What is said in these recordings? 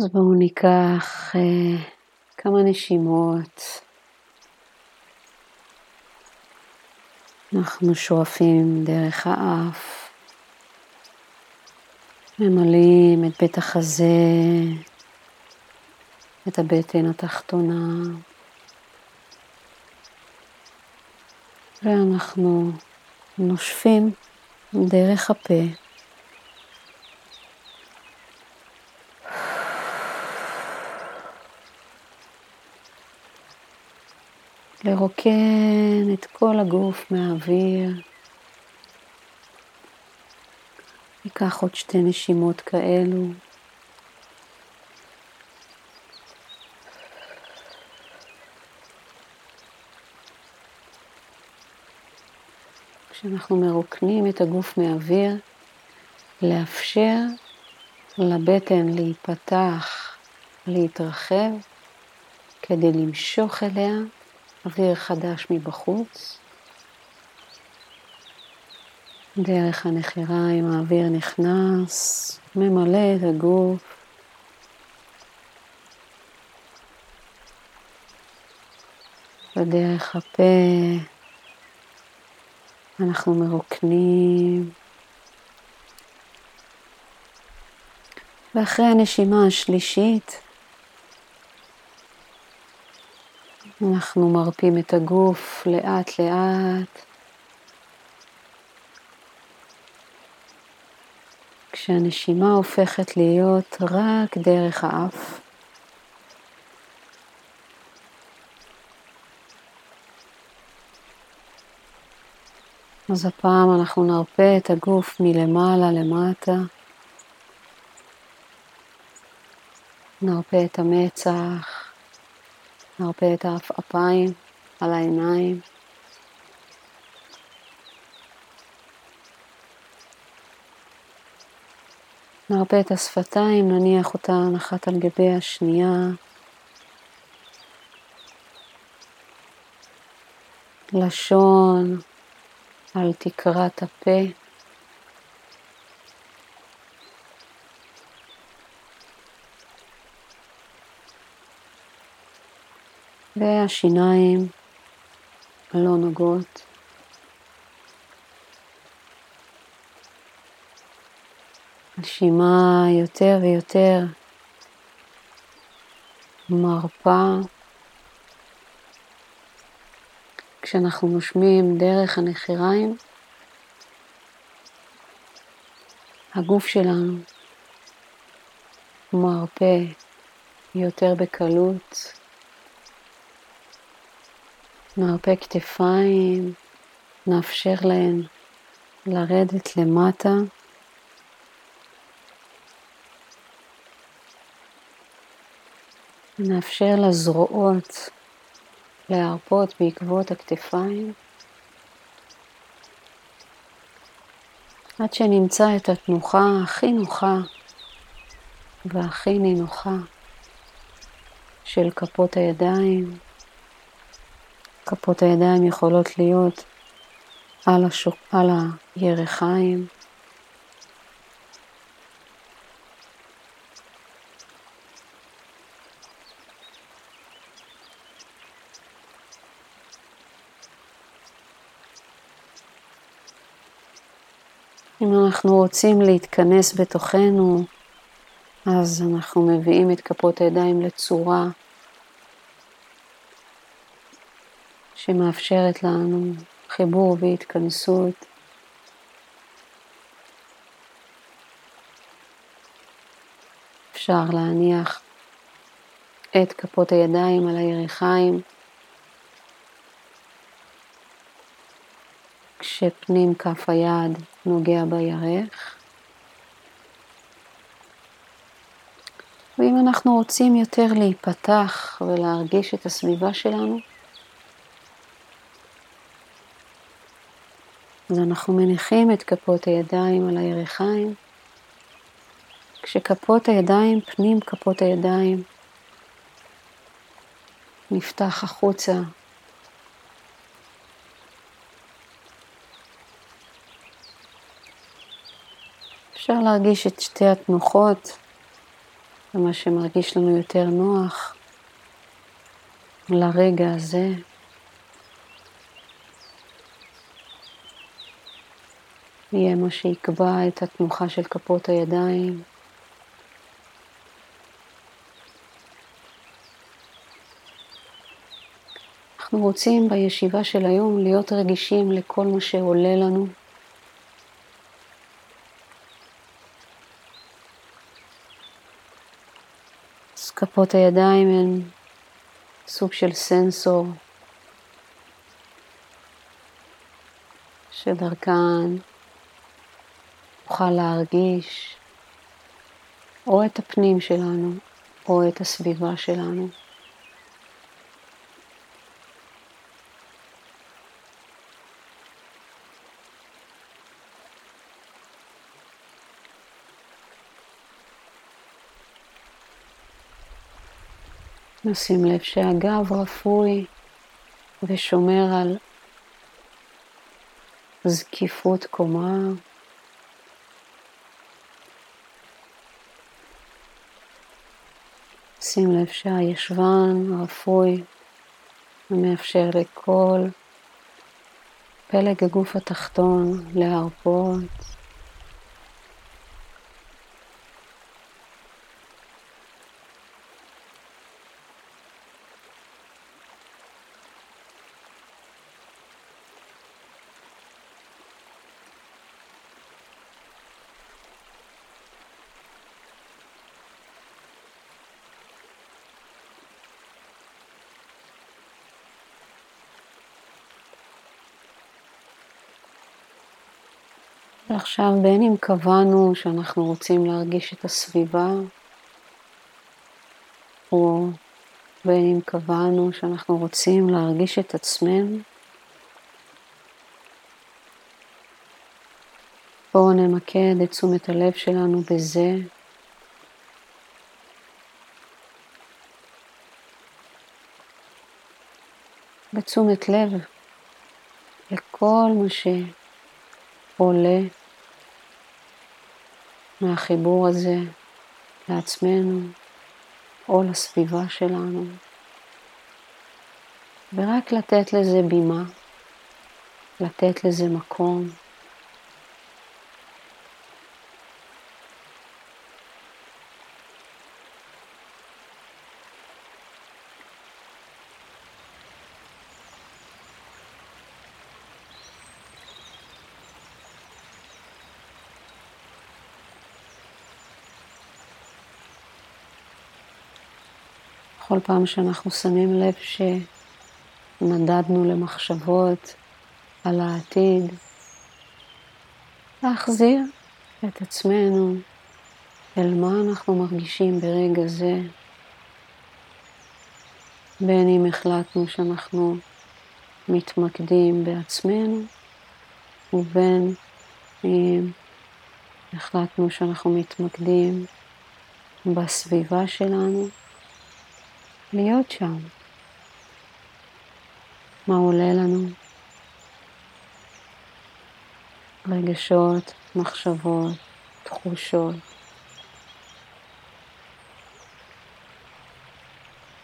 אז בואו ניקח uh, כמה נשימות. אנחנו שואפים דרך האף, ממלאים את בית החזה, את הבטן התחתונה, ואנחנו נושפים דרך הפה. לרוקן את כל הגוף מהאוויר. ניקח עוד שתי נשימות כאלו. כשאנחנו מרוקנים את הגוף מאוויר, לאפשר לבטן להיפתח, להתרחב, כדי למשוך אליה אוויר חדש מבחוץ. דרך הנחיריים האוויר נכנס, ממלא את הגוף. ודרך הפה אנחנו מרוקנים. ואחרי הנשימה השלישית אנחנו מרפים את הגוף לאט לאט. כשהנשימה הופכת להיות רק דרך האף. אז הפעם אנחנו נרפה את הגוף מלמעלה למטה. נרפה את המצח. נרפה את העפעפיים על העיניים. נרפה את השפתיים, נניח אותה אחת על גבי השנייה. לשון על תקרת הפה. והשיניים הלא נוגעות. נשימה יותר ויותר מרפה. כשאנחנו נושמים דרך הנחיריים, הגוף שלנו מרפה יותר בקלות. נרפה כתפיים, נאפשר להן לרדת למטה. נאפשר לזרועות להרפות בעקבות הכתפיים. עד שנמצא את התנוחה הכי נוחה והכי נינוחה של כפות הידיים. כפות הידיים יכולות להיות על, השוק, על הירכיים. אם אנחנו רוצים להתכנס בתוכנו, אז אנחנו מביאים את כפות הידיים לצורה שמאפשרת לנו חיבור והתכנסות. אפשר להניח את כפות הידיים על הירכיים, כשפנים כף היד נוגע בירך. ואם אנחנו רוצים יותר להיפתח ולהרגיש את הסביבה שלנו, אז אנחנו מניחים את כפות הידיים על הירכיים, כשכפות הידיים, פנים כפות הידיים, נפתח החוצה. אפשר להרגיש את שתי התנוחות ומה שמרגיש לנו יותר נוח לרגע הזה. יהיה מה שיקבע את התנוחה של כפות הידיים. אנחנו רוצים בישיבה של היום להיות רגישים לכל מה שעולה לנו. אז כפות הידיים הן סוג של סנסור שדרכן נוכל להרגיש או את הפנים שלנו או את הסביבה שלנו. נשים לב שהגב רפוי ושומר על זקיפות קומה. שים לב שהישבן רפוי ומאפשר לכל פלג הגוף התחתון להרפות. ועכשיו בין אם קבענו שאנחנו רוצים להרגיש את הסביבה, או בין אם קבענו שאנחנו רוצים להרגיש את עצמנו, בואו נמקד את תשומת הלב שלנו בזה. בתשומת לב לכל מה שעולה מהחיבור הזה לעצמנו או לסביבה שלנו, ורק לתת לזה בימה, לתת לזה מקום. כל פעם שאנחנו שמים לב שנדדנו למחשבות על העתיד, להחזיר את עצמנו אל מה אנחנו מרגישים ברגע זה, בין אם החלטנו שאנחנו מתמקדים בעצמנו, ובין אם החלטנו שאנחנו מתמקדים בסביבה שלנו. להיות שם. מה עולה לנו? רגשות, מחשבות, תחושות.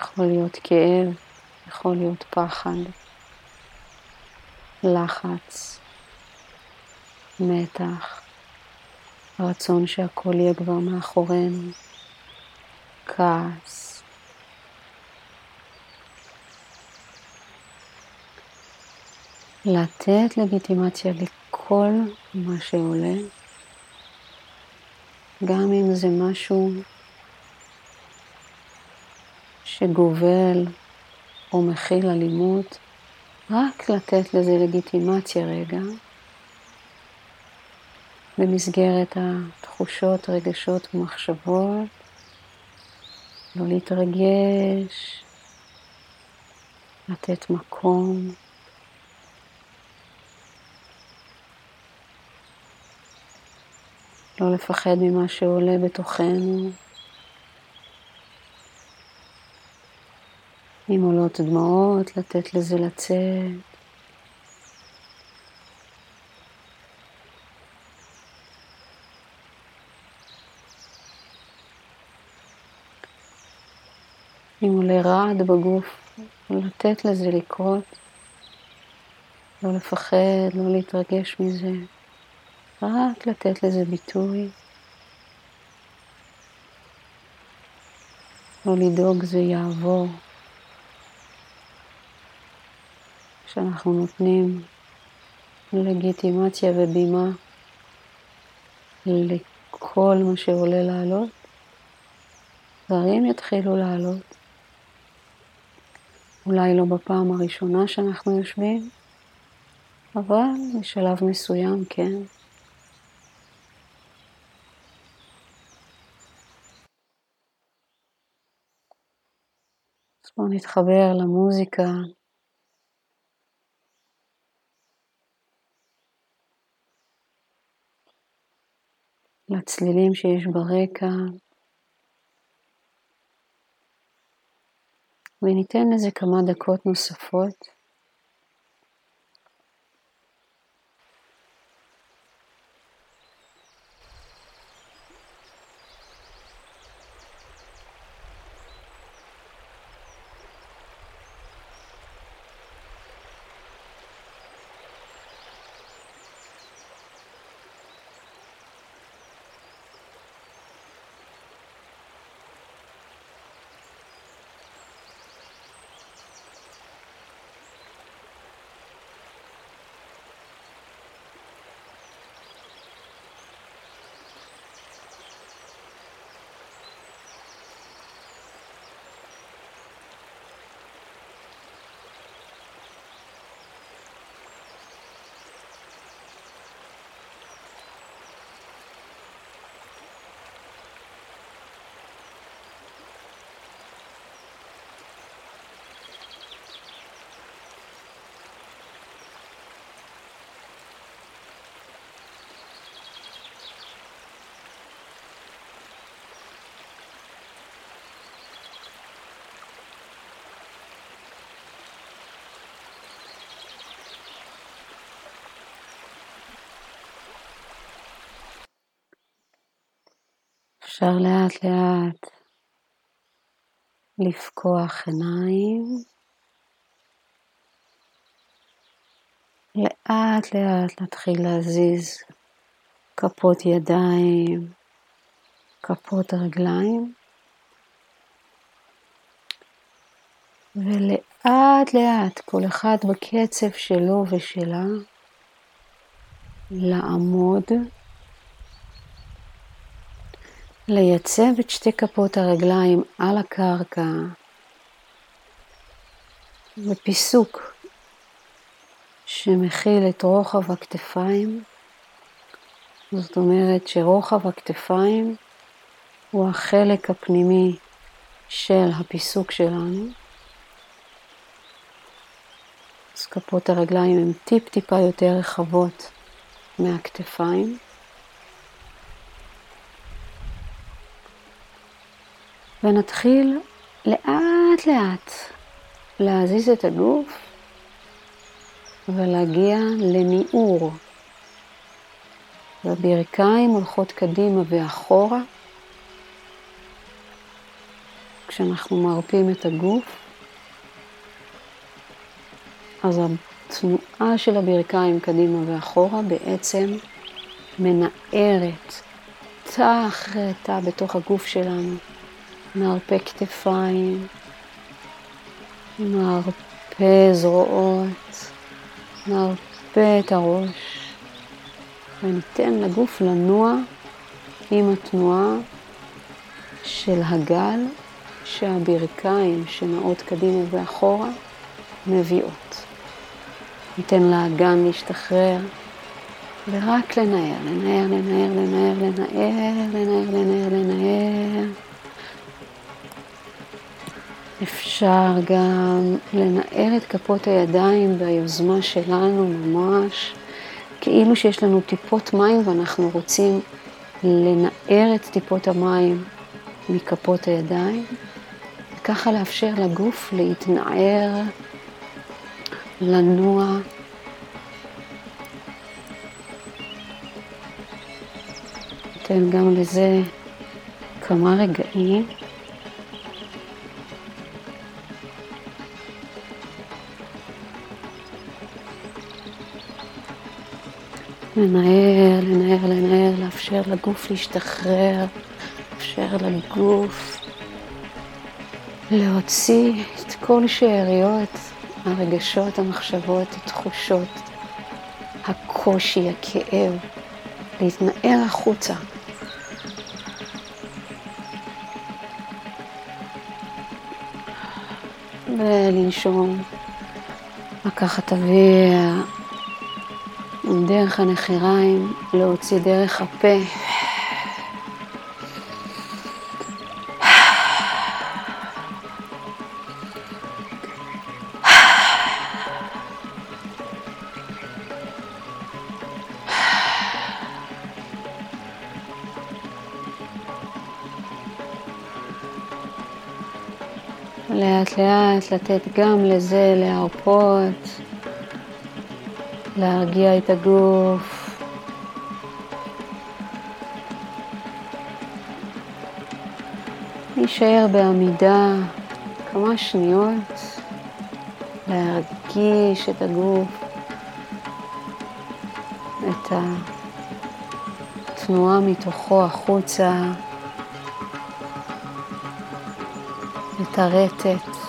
יכול להיות כאב, יכול להיות פחד, לחץ, מתח, רצון שהכל יהיה כבר מאחורינו, כעס. לתת לגיטימציה לכל מה שעולה, גם אם זה משהו שגובל או מכיל אלימות, רק לתת לזה לגיטימציה רגע, במסגרת התחושות, רגשות ומחשבות, לא להתרגש, לתת מקום. לא לפחד ממה שעולה בתוכנו. אם עולות דמעות, לתת לזה לצאת. אם עולה רעד בגוף, לתת לזה לקרות, לא לפחד, לא להתרגש מזה, רק לתת לזה ביטוי. לא לדאוג זה יעבור. כשאנחנו נותנים לגיטימציה ובימה לכל מה שעולה לעלות, דברים יתחילו לעלות. אולי לא בפעם הראשונה שאנחנו יושבים, אבל בשלב מסוים כן. בואו נתחבר למוזיקה. לצלילים שיש ברקע, וניתן לזה כמה דקות נוספות. אפשר לאט לאט לפקוח עיניים. לאט לאט להתחיל להזיז כפות ידיים, כפות רגליים. ולאט לאט, כל אחד בקצב שלו ושלה, לעמוד לייצב את שתי כפות הרגליים על הקרקע בפיסוק שמכיל את רוחב הכתפיים. זאת אומרת שרוחב הכתפיים הוא החלק הפנימי של הפיסוק שלנו. אז כפות הרגליים הן טיפ-טיפה יותר רחבות מהכתפיים. ונתחיל לאט לאט להזיז את הגוף ולהגיע לניעור. והברכיים הולכות קדימה ואחורה. כשאנחנו מרפים את הגוף, אז התנועה של הברכיים קדימה ואחורה בעצם מנערת תא אחרי תא בתוך הגוף שלנו. נרפה כתפיים, נרפה זרועות, נרפה את הראש, וניתן לגוף לנוע עם התנועה של הגל שהברכיים שנעות קדימה ואחורה מביאות. ניתן לאגן להשתחרר ורק לנער, לנער, לנער, לנער, לנער, לנער, לנער, לנער. אפשר גם לנער את כפות הידיים ביוזמה שלנו ממש, כאילו שיש לנו טיפות מים ואנחנו רוצים לנער את טיפות המים מכפות הידיים, וככה לאפשר לגוף להתנער, לנוע. ניתן גם לזה כמה רגעים. לנער, לנער, לנער, לאפשר לגוף להשתחרר, לאפשר לגוף להוציא את כל שאריות הרגשות, המחשבות, התחושות, הקושי, הכאב, להתנער החוצה. ולנשום, לקחת אוויר דרך הנחיריים, להוציא דרך הפה. לאט לאט לתת גם לזה להרפות, להרגיע את הגוף. להישאר בעמידה כמה שניות, להרגיש את הגוף, את התנועה מתוכו החוצה. את הרטט.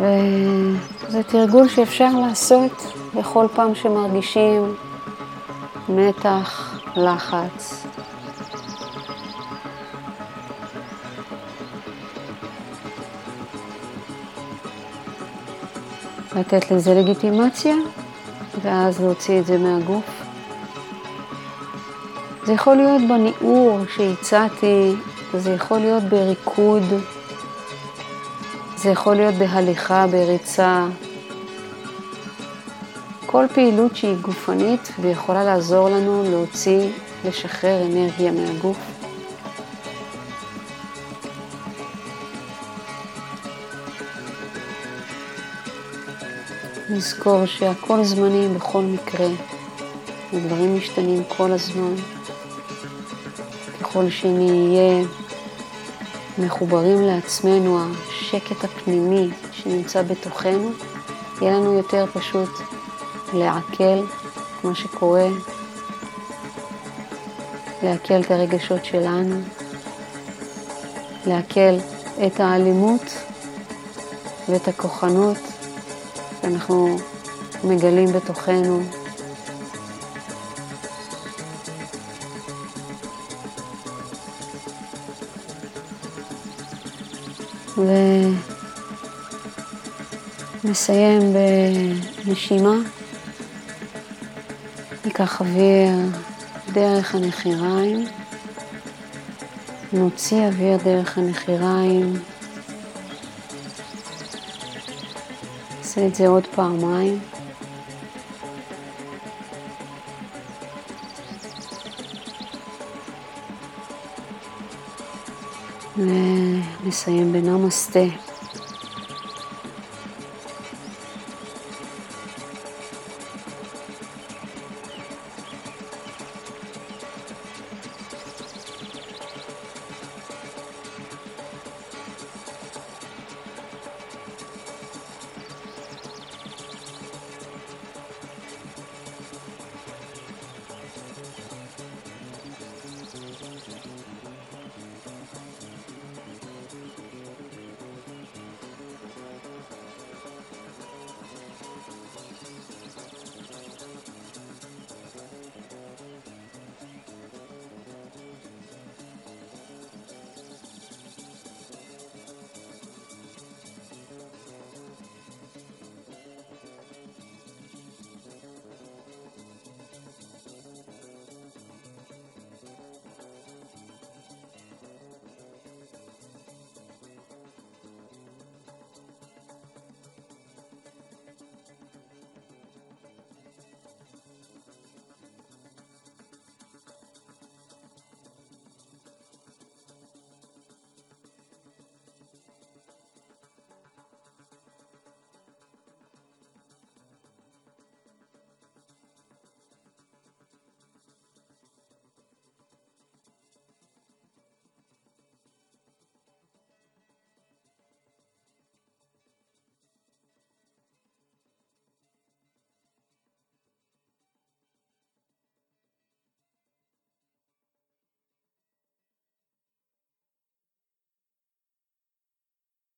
וזה תרגול שאפשר לעשות בכל פעם שמרגישים מתח, לחץ. לתת לזה לגיטימציה, ואז להוציא את זה מהגוף. זה יכול להיות בניעור שהצעתי, זה יכול להיות בריקוד, זה יכול להיות בהליכה, בריצה, כל פעילות שהיא גופנית ויכולה לעזור לנו להוציא, לשחרר אנרגיה מהגוף. נזכור שהכל זמני בכל מקרה, הדברים משתנים כל הזמן. ככל שנהיה מחוברים לעצמנו, השקט הפנימי שנמצא בתוכנו, יהיה לנו יותר פשוט לעכל את מה שקורה, לעכל את הרגשות שלנו, לעכל את האלימות ואת הכוחנות שאנחנו מגלים בתוכנו. ונסיים בנשימה. ניקח אוויר דרך הנחיריים, נוציא אוויר דרך הנחיריים. נעשה את זה עוד פעמיים. ונסיים בנמסטה.